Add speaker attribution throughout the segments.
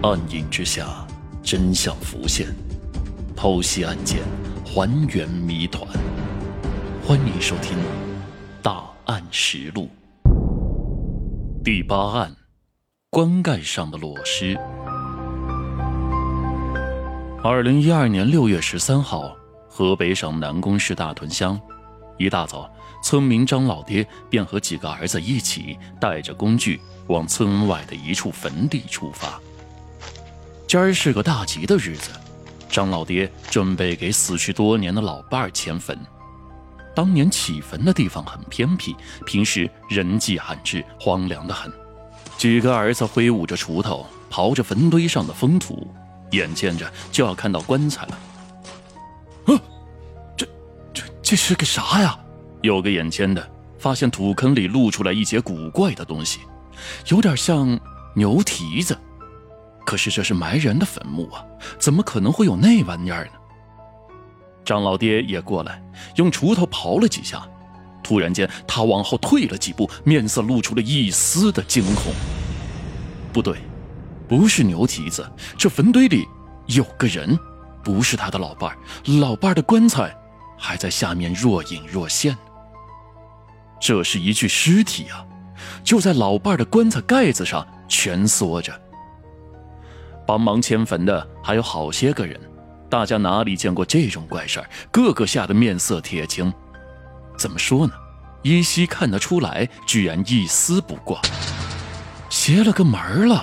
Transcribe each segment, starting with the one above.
Speaker 1: 暗影之下，真相浮现，剖析案件，还原谜团。欢迎收听《大案实录》第八案：棺盖上的裸尸。二零一二年六月十三号，河北省南宫市大屯乡，一大早，村民张老爹便和几个儿子一起带着工具往村外的一处坟地出发。今儿是个大吉的日子，张老爹准备给死去多年的老伴儿迁坟。当年起坟的地方很偏僻，平时人迹罕至，荒凉的很。几个儿子挥舞着锄头，刨着坟堆上的封土，眼见着就要看到棺材了。啊，这、这、这是个啥呀？有个眼尖的发现土坑里露出来一截古怪的东西，有点像牛蹄子。可是这是埋人的坟墓啊，怎么可能会有那玩意儿呢？张老爹也过来，用锄头刨了几下，突然间他往后退了几步，面色露出了一丝的惊恐。不对，不是牛蹄子，这坟堆里有个人，不是他的老伴儿，老伴儿的棺材还在下面若隐若现。这是一具尸体啊，就在老伴儿的棺材盖子上蜷缩着。帮忙迁坟的还有好些个人，大家哪里见过这种怪事儿？个个吓得面色铁青。怎么说呢？依稀看得出来，居然一丝不挂。邪了个门了！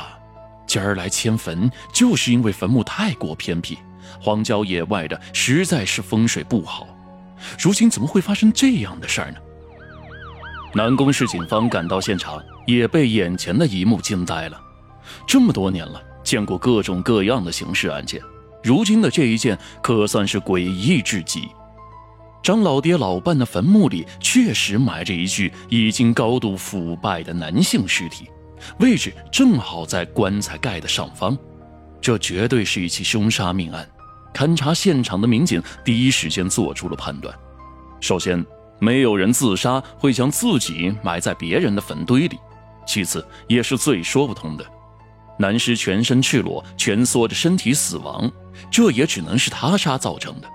Speaker 1: 今儿来迁坟，就是因为坟墓太过偏僻，荒郊野外的，实在是风水不好。如今怎么会发生这样的事儿呢？南宫市警方赶到现场，也被眼前的一幕惊呆了。这么多年了。见过各种各样的刑事案件，如今的这一件可算是诡异至极。张老爹老伴的坟墓里确实埋着一具已经高度腐败的男性尸体，位置正好在棺材盖的上方。这绝对是一起凶杀命案。勘察现场的民警第一时间做出了判断：首先，没有人自杀会将自己埋在别人的坟堆里；其次，也是最说不通的。男尸全身赤裸，蜷缩着身体死亡，这也只能是他杀造成的。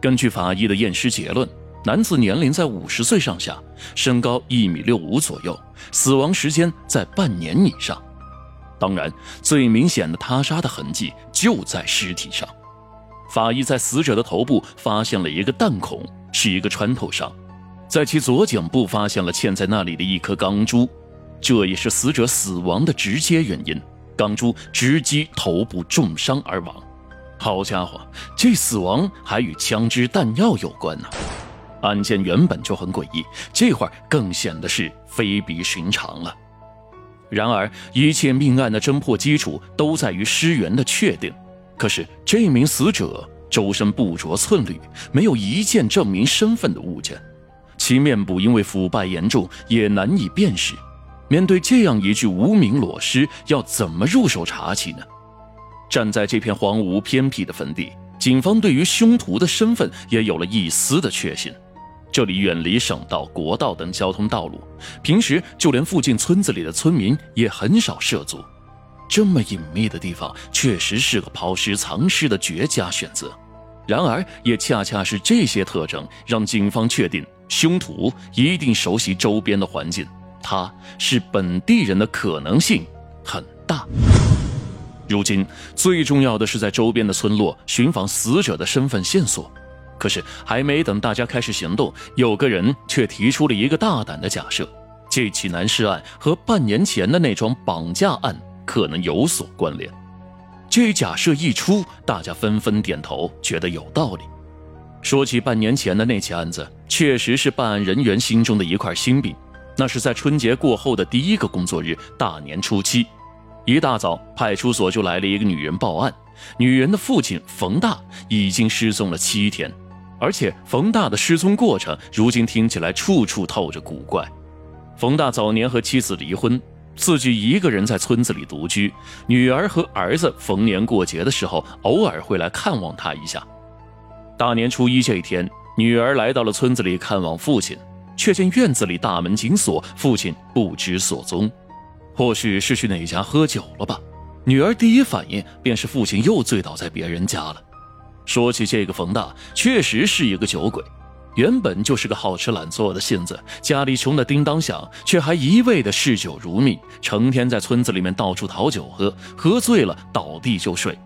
Speaker 1: 根据法医的验尸结论，男子年龄在五十岁上下，身高一米六五左右，死亡时间在半年以上。当然，最明显的他杀的痕迹就在尸体上。法医在死者的头部发现了一个弹孔，是一个穿透伤，在其左颈部发现了嵌在那里的一颗钢珠，这也是死者死亡的直接原因。钢珠直击头部，重伤而亡。好家伙，这死亡还与枪支弹药有关呢！案件原本就很诡异，这会儿更显得是非比寻常了。然而，一切命案的侦破基础都在于尸源的确定。可是，这名死者周身不着寸缕，没有一件证明身份的物件，其面部因为腐败严重，也难以辨识。面对这样一具无名裸尸，要怎么入手查起呢？站在这片荒芜偏僻的坟地，警方对于凶徒的身份也有了一丝的确信。这里远离省道、国道等交通道路，平时就连附近村子里的村民也很少涉足。这么隐秘的地方，确实是个抛尸藏尸的绝佳选择。然而，也恰恰是这些特征，让警方确定凶徒一定熟悉周边的环境。他是本地人的可能性很大。如今最重要的是在周边的村落寻访死者的身份线索。可是还没等大家开始行动，有个人却提出了一个大胆的假设：这起男尸案和半年前的那桩绑架案可能有所关联。这假设一出，大家纷纷点头，觉得有道理。说起半年前的那起案子，确实是办案人员心中的一块心病。那是在春节过后的第一个工作日，大年初七，一大早，派出所就来了一个女人报案。女人的父亲冯大已经失踪了七天，而且冯大的失踪过程，如今听起来处处透着古怪。冯大早年和妻子离婚，自己一个人在村子里独居，女儿和儿子逢年过节的时候，偶尔会来看望他一下。大年初一这一天，女儿来到了村子里看望父亲。却见院子里大门紧锁，父亲不知所踪，或许是去哪家喝酒了吧。女儿第一反应便是父亲又醉倒在别人家了。说起这个冯大，确实是一个酒鬼，原本就是个好吃懒做的性子，家里穷的叮当响，却还一味的嗜酒如命，成天在村子里面到处讨酒喝，喝醉了倒地就睡。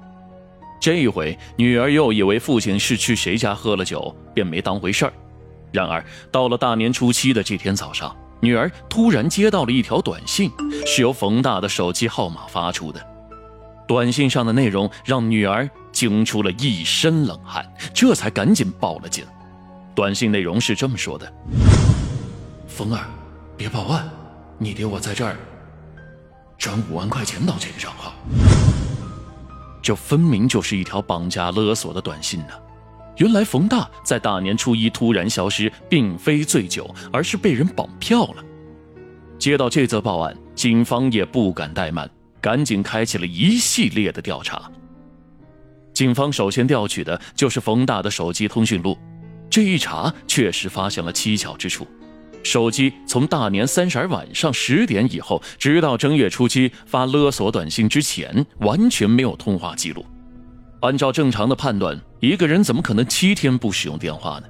Speaker 1: 这一回，女儿又以为父亲是去谁家喝了酒，便没当回事儿。然而，到了大年初七的这天早上，女儿突然接到了一条短信，是由冯大的手机号码发出的。短信上的内容让女儿惊出了一身冷汗，这才赶紧报了警。短信内容是这么说的：“
Speaker 2: 冯儿，别报案，你爹我在这儿，转五万块钱到这个账号。”
Speaker 1: 这分明就是一条绑架勒索的短信呢！原来冯大在大年初一突然消失，并非醉酒，而是被人绑票了。接到这则报案，警方也不敢怠慢，赶紧开启了一系列的调查。警方首先调取的就是冯大的手机通讯录，这一查确实发现了蹊跷之处。手机从大年三十晚上十点以后，直到正月初七发勒索短信之前，完全没有通话记录。按照正常的判断，一个人怎么可能七天不使用电话呢？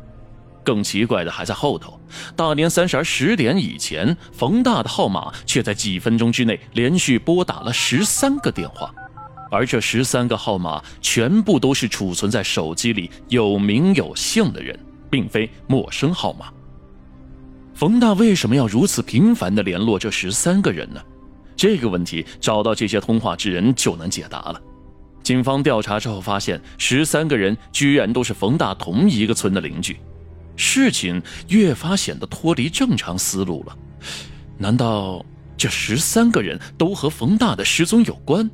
Speaker 1: 更奇怪的还在后头，大年三十十点以前，冯大的号码却在几分钟之内连续拨打了十三个电话，而这十三个号码全部都是储存在手机里有名有姓的人，并非陌生号码。冯大为什么要如此频繁地联络这十三个人呢？这个问题找到这些通话之人就能解答了。警方调查之后发现，十三个人居然都是冯大同一个村的邻居，事情越发显得脱离正常思路了。难道这十三个人都和冯大的失踪有关？